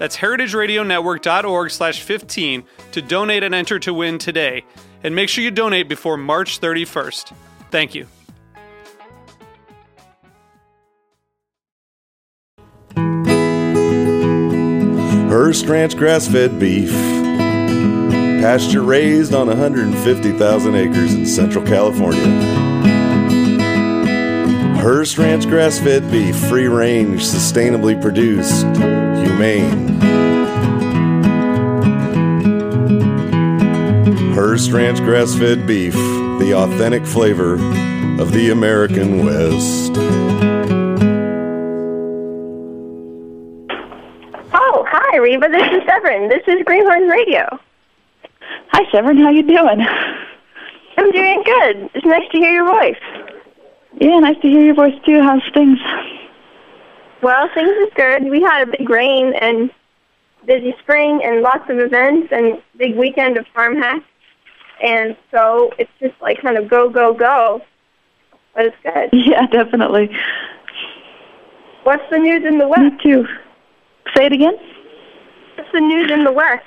That's heritageradionetwork.org slash 15 to donate and enter to win today. And make sure you donate before March 31st. Thank you. Hearst Ranch grass fed beef. Pasture raised on 150,000 acres in Central California. Hearst Ranch grass fed beef, free range, sustainably produced, humane. Hearst Ranch grass fed beef, the authentic flavor of the American West. Oh, hi, Reba. This is Severin. This is Greenhorn Radio. Hi, Severin. How you doing? I'm doing good. It's nice to hear your voice. Yeah, nice to hear your voice too. How's things? Well, things is good. We had a big rain and busy spring and lots of events and big weekend of farm hacks. And so it's just like kind of go, go, go. But it's good. Yeah, definitely. What's the news in the West? Me too. Say it again. What's the news in the West?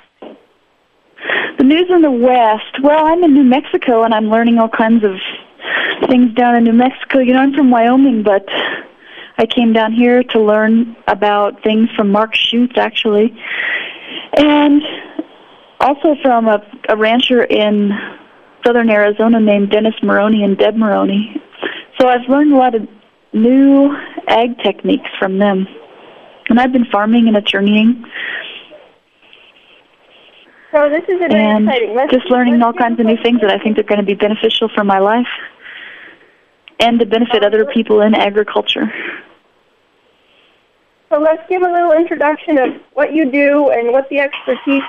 The news in the West. Well, I'm in New Mexico and I'm learning all kinds of things down in New Mexico. You know, I'm from Wyoming, but I came down here to learn about things from Mark Schutz, actually, and also from a, a rancher in southern Arizona named Dennis Moroney and Deb Moroney. So I've learned a lot of new ag techniques from them. And I've been farming and attorneying So this is very and exciting. Let's, just learning all kinds of new things that I think are going to be beneficial for my life and to benefit other people in agriculture. So let's give a little introduction of what you do and what the expertise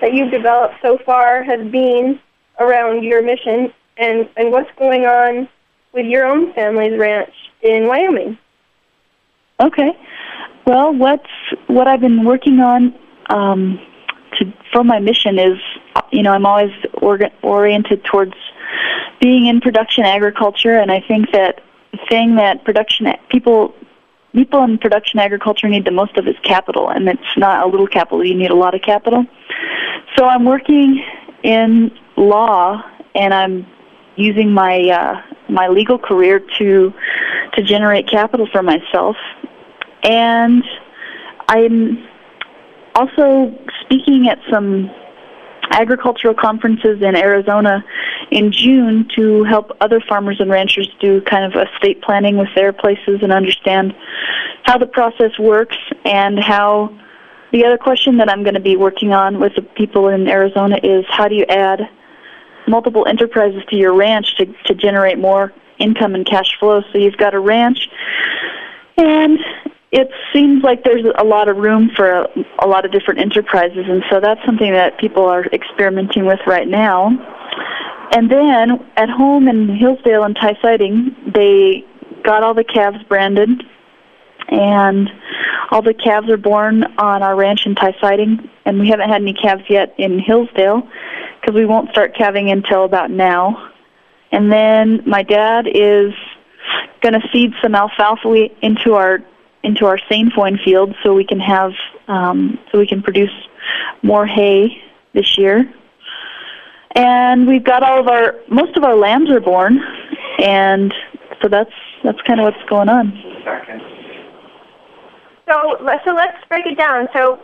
that you've developed so far has been around your mission and, and what's going on with your own family's ranch in Wyoming. Okay. Well, what's what I've been working on um, to for my mission is, you know, I'm always orga- oriented towards being in production agriculture, and I think that the thing that production people people in production agriculture need the most of is capital, and it's not a little capital. You need a lot of capital. So I'm working in law, and I'm using my uh, my legal career to to generate capital for myself, and I'm also speaking at some agricultural conferences in Arizona in June to help other farmers and ranchers do kind of estate planning with their places and understand how the process works and how the other question that I'm going to be working on with the people in Arizona is how do you add multiple enterprises to your ranch to, to generate more income and cash flow. So you've got a ranch and it seems like there's a lot of room for a, a lot of different enterprises, and so that's something that people are experimenting with right now. And then at home in Hillsdale and Tie Siding, they got all the calves branded, and all the calves are born on our ranch in Tie Siding, and we haven't had any calves yet in Hillsdale because we won't start calving until about now. And then my dad is going to seed some alfalfa into our into our sainfoin field so we can have um, so we can produce more hay this year. And we've got all of our most of our lambs are born, and so that's that's kind of what's going on. So, so let's break it down. So,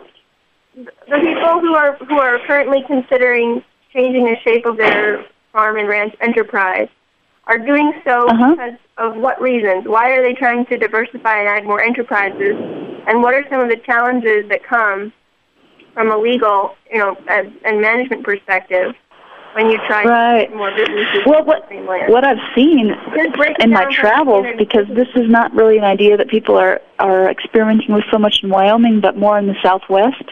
the people who are who are currently considering changing the shape of their farm and ranch enterprise, are doing so Uh-huh. because of what reasons? Why are they trying to diversify and add more enterprises? And what are some of the challenges that come from a legal, you know, and, and management perspective when you try Right. more businesses Well, what the same land? what I've seen Just break it in my travels, because this is not really an idea that people are are experimenting with so much in Wyoming, but more in the Southwest.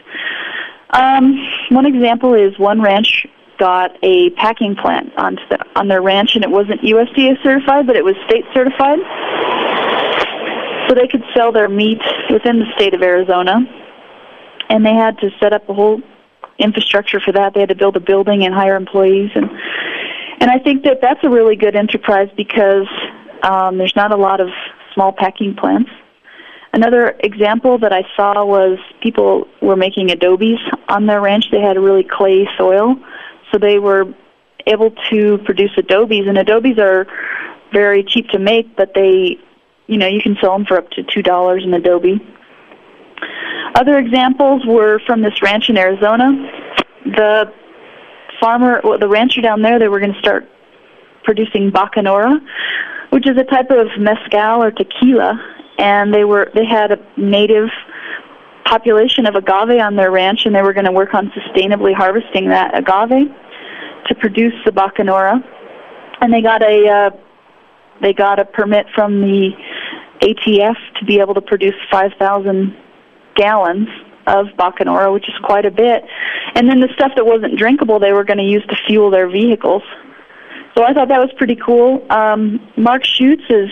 Um, one example is one ranch got a packing plant on the, on their ranch, and it wasn't USDA certified, but it was state certified, so they could sell their meat within the state of Arizona. And they had to set up a whole infrastructure for that. They had to build a building and hire employees, and and I think that that's a really good enterprise because um, there's not a lot of small packing plants. Another example that I saw was people were making adobes on their ranch. They had a really clay soil, so they were able to produce adobes. And adobes are very cheap to make, but they, you know, you can sell them for up to two dollars an adobe. Other examples were from this ranch in Arizona. The farmer, well, the rancher down there, they were going to start producing bacanora, which is a type of mezcal or tequila, and they were they had a native population of agave on their ranch, and they were going to work on sustainably harvesting that agave to produce the bacanora. And they got a uh, they got a permit from the ATF to be able to produce 5,000 gallons of bacanora, which is quite a bit. And then the stuff that wasn't drinkable, they were going to use to fuel their vehicles. So I thought that was pretty cool. Um, Mark Schutz is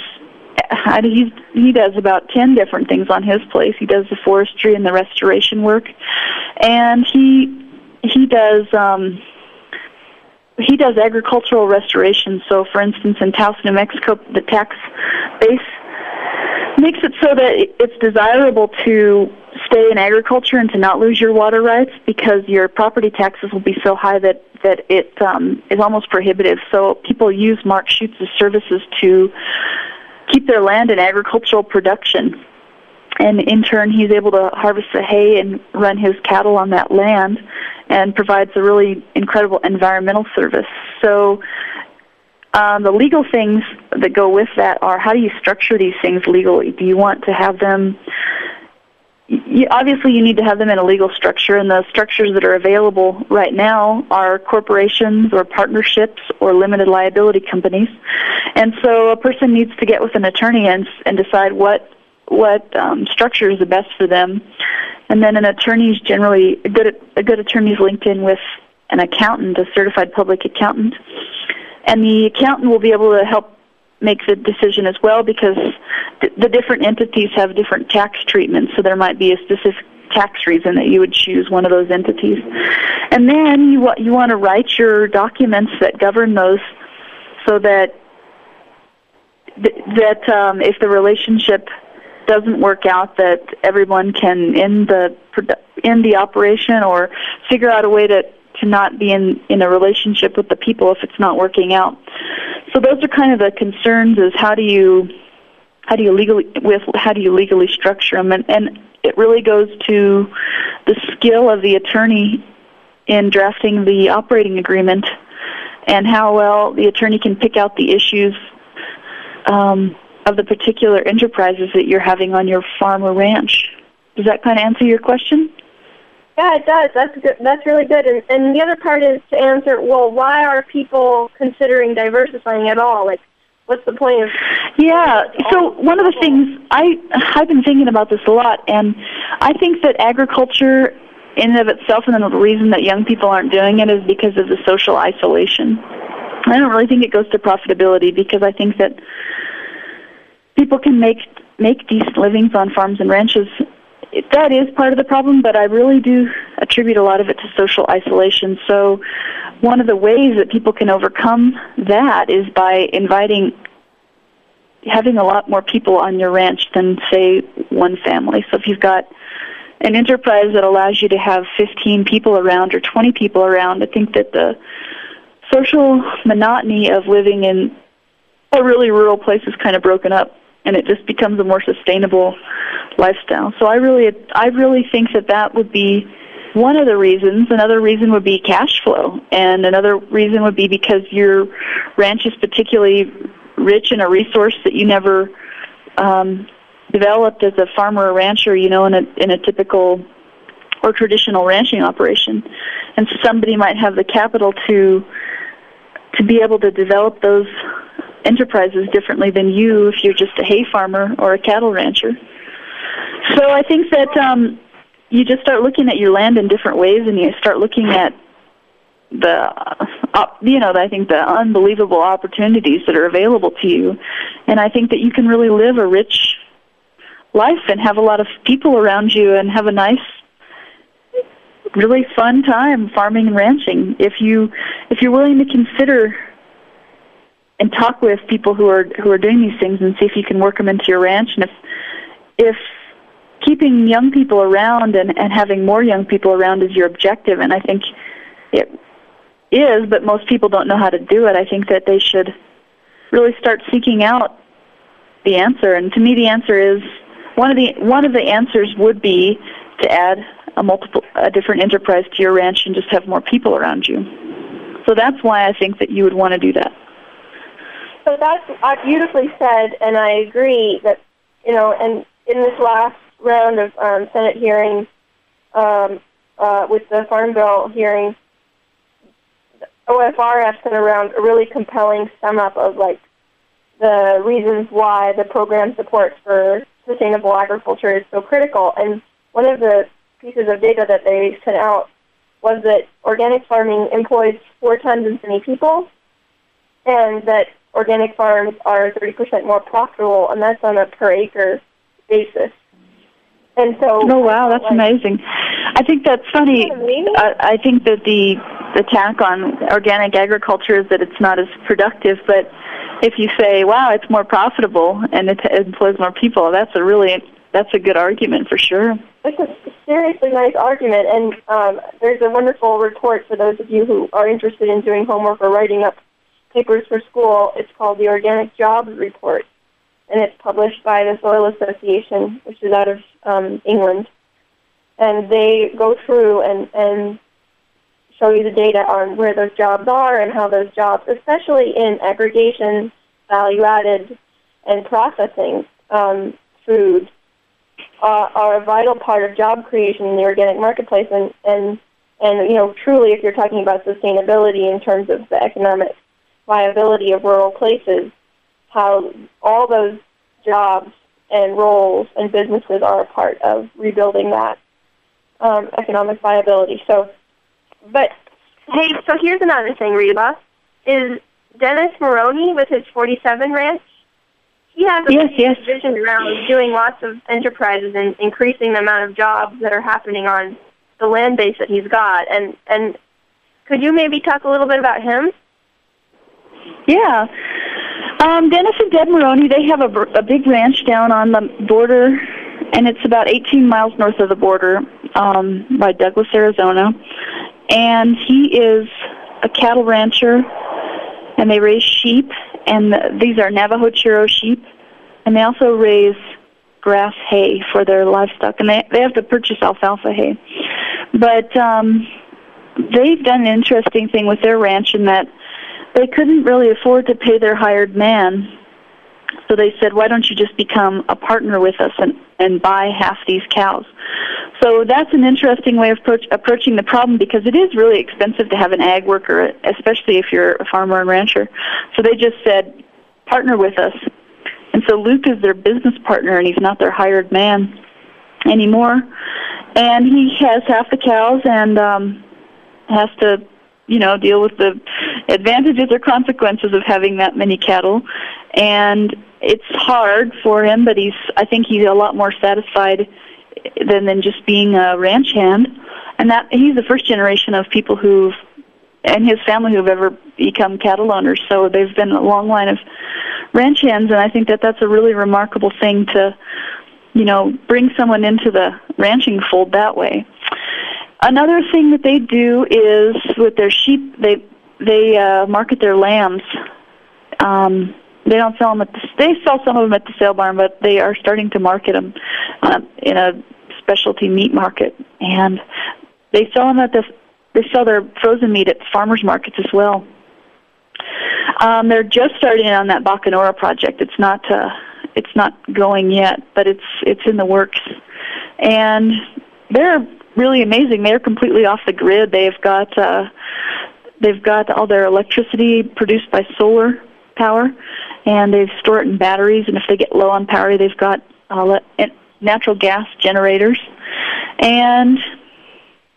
he's, he does about ten different things on his place. He does the forestry and the restoration work, and he he does um, he does agricultural restoration. So, for instance, in Taos, New Mexico, the tax base makes it so that it's desirable to stay in agriculture and to not lose your water rights because your property taxes will be so high that that it um, is almost prohibitive. So people use Mark Schutz's services to keep their land in agricultural production. And in turn, he's able to harvest the hay and run his cattle on that land and provides a really incredible environmental service. So um, the legal things that go with that are how do you structure these things legally? Do you want to have them? You, obviously, you need to have them in a legal structure, and the structures that are available right now are corporations or partnerships or limited liability companies. And so, a person needs to get with an attorney and and decide what what um, structure is the best for them. And then, an attorney is generally a good a good attorney is linked in with an accountant, a certified public accountant and the accountant will be able to help make the decision as well because the different entities have different tax treatments so there might be a specific tax reason that you would choose one of those entities and then you wa- you want to write your documents that govern those so that th- that um, if the relationship doesn't work out that everyone can end the end the operation or figure out a way to to not be in in a relationship with the people if it's not working out. So those are kind of the concerns: is how do you how do you legally with how do you legally structure them, and, and it really goes to the skill of the attorney in drafting the operating agreement and how well the attorney can pick out the issues um, of the particular enterprises that you're having on your farm or ranch. Does that kind of answer your question? Yeah, it does. That's good. That's really good. And, and the other part is to answer. Well, why are people considering diversifying at all? Like, what's the point of? Yeah. So one of the things I I've been thinking about this a lot, and I think that agriculture, in and of itself, and then the reason that young people aren't doing it is because of the social isolation. I don't really think it goes to profitability because I think that people can make make decent livings on farms and ranches. That is part of the problem, but I really do attribute a lot of it to social isolation. So, one of the ways that people can overcome that is by inviting having a lot more people on your ranch than say one family. So if you've got an enterprise that allows you to have 15 people around or 20 people around, I think that the social monotony of living in a really rural place is kind of broken up and it just becomes a more sustainable lifestyle. So I really I really think that that would be one of the reasons. Another reason would be cash flow, and another reason would be because your ranch is particularly rich in a resource that you never um, developed as a farmer or rancher. You know, in a in a typical or traditional ranching operation, and somebody might have the capital to to be able to develop those enterprises differently than you if you're just a hay farmer or a cattle rancher. So I think that um, you just start looking at your land in different ways, and you start looking at the uh, you know I think the unbelievable opportunities that are available to you, and I think that you can really live a rich life and have a lot of people around you and have a nice really fun time farming and ranching if you if you're willing to consider and talk with people who are who are doing these things and see if you can work them into your ranch. And if if keeping young people around and, and having more young people around is your objective and I think it is but most people don't know how to do it I think that they should really start seeking out the answer. And to me the answer is one of the one of the answers would be to add a multiple a different enterprise to your ranch and just have more people around you. So that's why I think that you would want to do that so that's beautifully said, and I agree that you know, and in this last round of um, Senate hearings um, uh, with the Farm Bill hearings, OFRF sent around a really compelling sum up of like the reasons why the program support for sustainable agriculture is so critical. And one of the pieces of data that they sent out was that organic farming employs four times as many people, and that organic farms are 30% more profitable, and that's on a per acre basis. And so, oh wow, that's like, amazing. I think that's funny. I, I think that the attack on organic agriculture is that it's not as productive, but if you say, "Wow, it's more profitable and it, it employs more people," that's a really that's a good argument for sure. It's a seriously nice argument, and um, there's a wonderful report for those of you who are interested in doing homework or writing up papers for school. It's called the Organic Jobs Report, and it's published by the Soil Association, which is out of um, England. And they go through and, and show you the data on where those jobs are and how those jobs, especially in aggregation, value added, and processing um, food, uh, are a vital part of job creation in the organic marketplace. And, and, and you know, truly, if you're talking about sustainability in terms of the economic viability of rural places, how all those jobs and roles and businesses are a part of rebuilding that um, economic viability. So, but hey, so here's another thing, Reba, is Dennis Moroney with his 47 ranch. He has a yes, yes. vision around doing lots of enterprises and increasing the amount of jobs that are happening on the land base that he's got. And and could you maybe talk a little bit about him? Yeah. Um, Dennis and Deb Moroney, they have a, a big ranch down on the border, and it's about 18 miles north of the border um, by Douglas, Arizona. And he is a cattle rancher, and they raise sheep, and the, these are Navajo Churro sheep, and they also raise grass hay for their livestock, and they they have to purchase alfalfa hay. But um, they've done an interesting thing with their ranch in that they couldn't really afford to pay their hired man. So they said, why don't you just become a partner with us and, and buy half these cows? So that's an interesting way of approach, approaching the problem because it is really expensive to have an ag worker, especially if you're a farmer and rancher. So they just said, partner with us. And so Luke is their business partner and he's not their hired man anymore. And he has half the cows and um, has to you know, deal with the advantages or consequences of having that many cattle. And it's hard for him, but he's I think he's a lot more satisfied than than just being a ranch hand. And that he's the first generation of people who've and his family who've ever become cattle owners. So they've been a long line of ranch hands, and I think that that's a really remarkable thing to, you know, bring someone into the ranching fold that way. Another thing that they do is with their sheep, they they uh, market their lambs. Um, they don't sell them at the, they sell some of them at the sale barn, but they are starting to market them uh, in a specialty meat market. And they sell them at the they sell their frozen meat at farmers markets as well. Um, they're just starting on that Bacanora project. It's not uh, it's not going yet, but it's it's in the works, and they're really amazing. They're completely off the grid. They've got uh, they've got all their electricity produced by solar power, and they store it in batteries. And if they get low on power, they've got uh, natural gas generators, and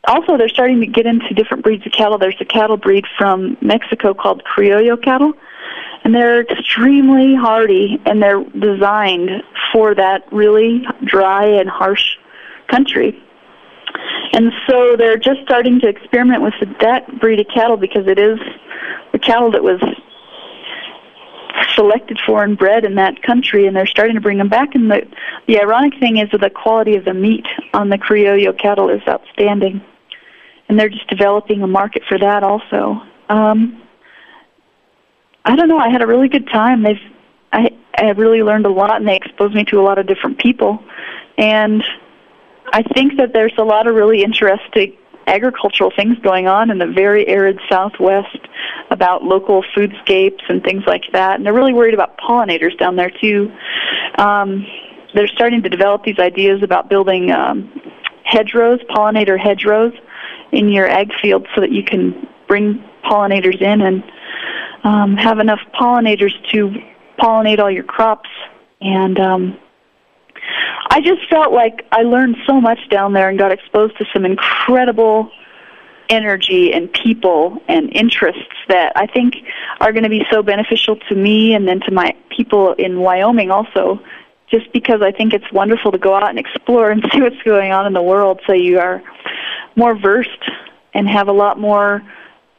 also they're starting to get into different breeds of cattle. There's a cattle breed from Mexico called Criollo cattle, and they're extremely hardy, and they're designed for that really dry and harsh country. And so they're just starting to experiment with that breed of cattle because it is the cattle that was selected for and bred in that country, and they're starting to bring them back. And the the ironic thing is that the quality of the meat on the Criollo cattle is outstanding, and they're just developing a market for that also. Um, I don't know. I had a really good time. They've I I really learned a lot, and they exposed me to a lot of different people, and I think that there's a lot of really interesting agricultural things going on in the very arid Southwest about local foodscapes and things like that. And they're really worried about pollinators down there too. Um, they're starting to develop these ideas about building um, hedgerows, pollinator hedgerows, in your ag field so that you can bring pollinators in and um, have enough pollinators to pollinate all your crops. And um, I just felt like I learned so much down there and got exposed to some incredible energy and people and interests that I think are going to be so beneficial to me and then to my people in Wyoming also just because I think it's wonderful to go out and explore and see what's going on in the world so you are more versed and have a lot more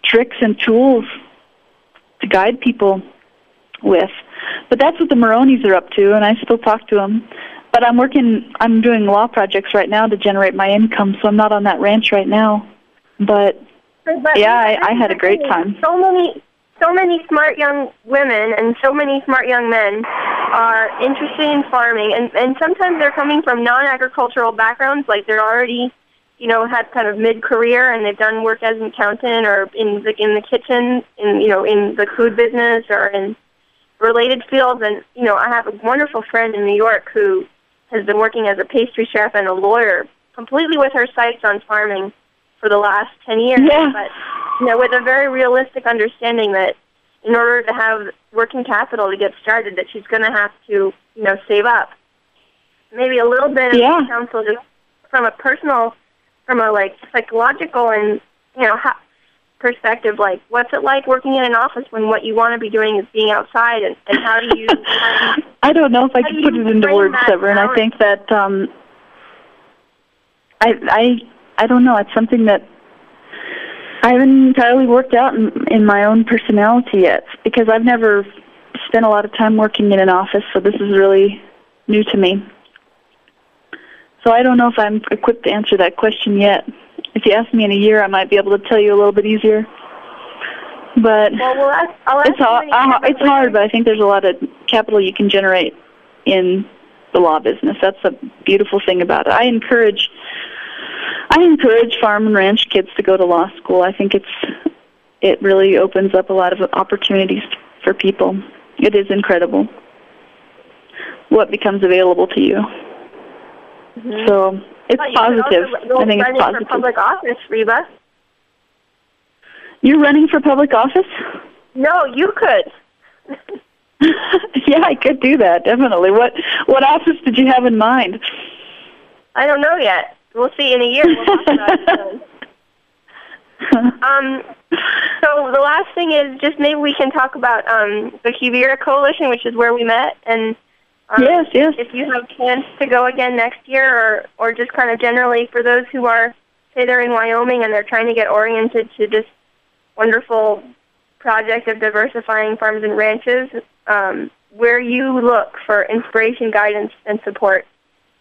tricks and tools to guide people with. But that's what the Moroneys are up to and I still talk to them but I'm working. I'm doing law projects right now to generate my income, so I'm not on that ranch right now. But, but yeah, I, I had a great time. So many, so many smart young women and so many smart young men are interested in farming, and and sometimes they're coming from non-agricultural backgrounds, like they're already, you know, had kind of mid-career and they've done work as an accountant or in the in the kitchen, in you know, in the food business or in related fields. And you know, I have a wonderful friend in New York who has been working as a pastry chef and a lawyer, completely with her sights on farming for the last 10 years. Yeah. But, you know, with a very realistic understanding that in order to have working capital to get started, that she's going to have to, you know, save up. Maybe a little bit of yeah. counsel just from a personal, from a, like, psychological and, you know, ha- perspective, like what's it like working in an office when what you want to be doing is being outside, and, and how do you? Um, I don't know if I can put it into words, Severin. I think that um, I I I don't know. It's something that I haven't entirely worked out in, in my own personality yet because I've never spent a lot of time working in an office, so this is really new to me. So I don't know if I'm equipped to answer that question yet if you ask me in a year, I might be able to tell you a little bit easier. But well, we'll ask, ask it's, uh, it's hard, but I think there's a lot of capital you can generate in the law business. That's a beautiful thing about it. I encourage I encourage farm and ranch kids to go to law school. I think it's it really opens up a lot of opportunities for people. It is incredible what becomes available to you. Mm-hmm. So it's well, positive. Also, I think it's positive. for public office, Reba. You're running for public office? No, you could. yeah, I could do that definitely. What what office did you have in mind? I don't know yet. We'll see in a year. We'll um, so the last thing is just maybe we can talk about um, the Quivira Coalition, which is where we met, and um, yes, yes. If you have plans to go again next year, or or just kind of generally for those who are say they're in Wyoming and they're trying to get oriented to this wonderful project of diversifying farms and ranches, um, where you look for inspiration, guidance, and support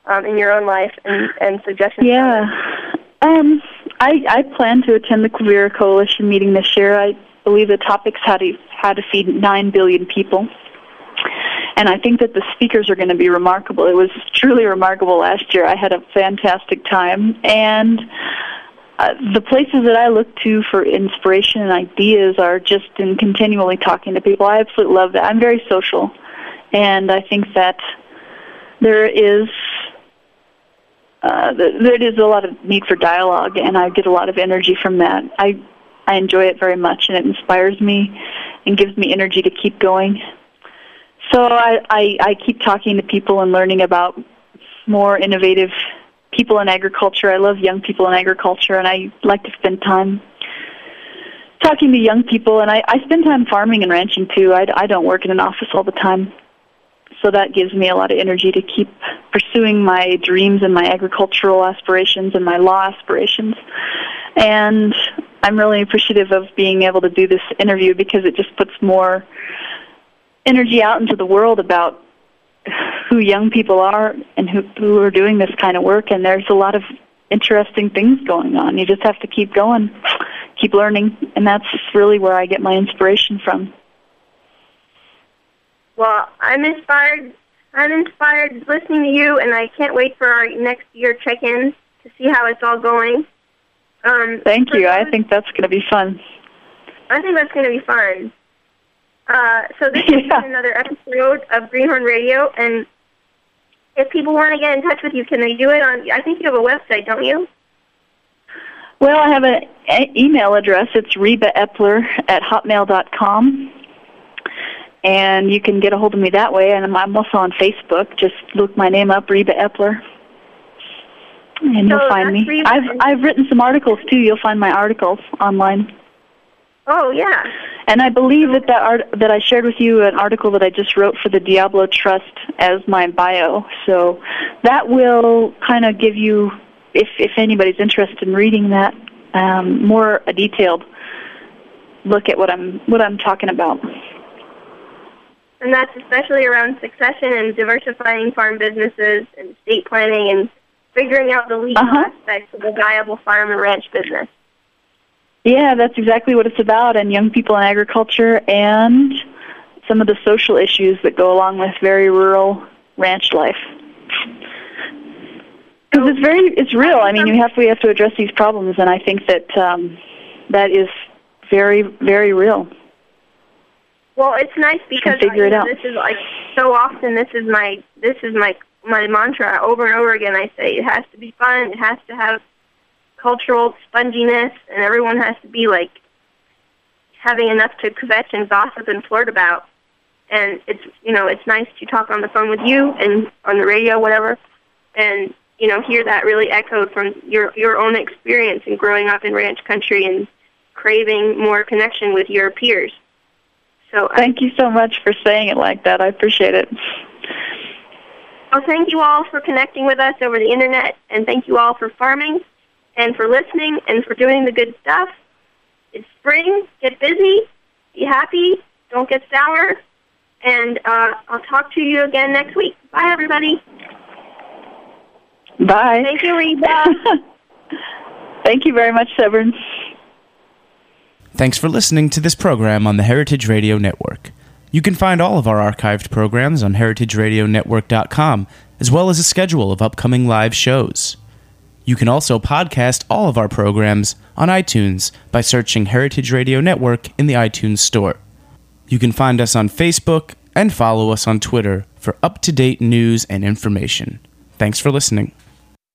um, in your own life and, and suggestions. Yeah. Um, I, I plan to attend the Quivira Coalition meeting this year. I believe the topic's how to how to feed nine billion people and I think that the speakers are going to be remarkable. It was truly remarkable last year. I had a fantastic time, and uh, the places that I look to for inspiration and ideas are just in continually talking to people. I absolutely love that. I'm very social, and I think that there is uh, there is a lot of need for dialogue, and I get a lot of energy from that. I I enjoy it very much, and it inspires me and gives me energy to keep going. So I, I, I keep talking to people and learning about more innovative people in agriculture. I love young people in agriculture, and I like to spend time talking to young people. And I, I spend time farming and ranching too. I, I don't work in an office all the time, so that gives me a lot of energy to keep pursuing my dreams and my agricultural aspirations and my law aspirations. And I'm really appreciative of being able to do this interview because it just puts more energy out into the world about who young people are and who who are doing this kind of work and there's a lot of interesting things going on. You just have to keep going, keep learning, and that's really where I get my inspiration from. Well, I'm inspired. I'm inspired listening to you, and I can't wait for our next year check-in to see how it's all going. Um, Thank you. I think that's going to be fun. I think that's going to be fun. Uh, so this yeah. is another episode of Greenhorn Radio, and if people want to get in touch with you, can they do it on? I think you have a website, don't you? Well, I have an email address. It's Reba Epler at hotmail dot com, And you can get a hold of me that way. And I'm also on Facebook. Just look my name up, Reba Epler. And so you'll find me. Reba I've I've written some articles too. You'll find my articles online. Oh yeah. And I believe that that art that I shared with you an article that I just wrote for the Diablo Trust as my bio. So that will kind of give you, if if anybody's interested in reading that, um, more a detailed look at what I'm what I'm talking about. And that's especially around succession and diversifying farm businesses and estate planning and figuring out the legal uh-huh. aspects of a viable farm and ranch business. Yeah, that's exactly what it's about, and young people in agriculture and some of the social issues that go along with very rural ranch life. Because it's very, it's real. I mean, you have we have to address these problems, and I think that um, that is very, very real. Well, it's nice because I, it out. this is like so often. This is my this is my my mantra over and over again. I say it has to be fun. It has to have cultural sponginess, and everyone has to be like having enough to kvetch and gossip and flirt about. And it's you know it's nice to talk on the phone with you and on the radio, whatever, and you know hear that really echoed from your your own experience in growing up in ranch country and craving more connection with your peers. So thank I, you so much for saying it like that. I appreciate it. Well, thank you all for connecting with us over the internet, and thank you all for farming and for listening and for doing the good stuff. It's spring. Get busy. Be happy. Don't get sour. And uh, I'll talk to you again next week. Bye, everybody. Bye. Thank you, Reba. Thank you very much, Severin. Thanks for listening to this program on the Heritage Radio Network. You can find all of our archived programs on heritageradionetwork.com, as well as a schedule of upcoming live shows. You can also podcast all of our programs on iTunes by searching Heritage Radio Network in the iTunes Store. You can find us on Facebook and follow us on Twitter for up to date news and information. Thanks for listening.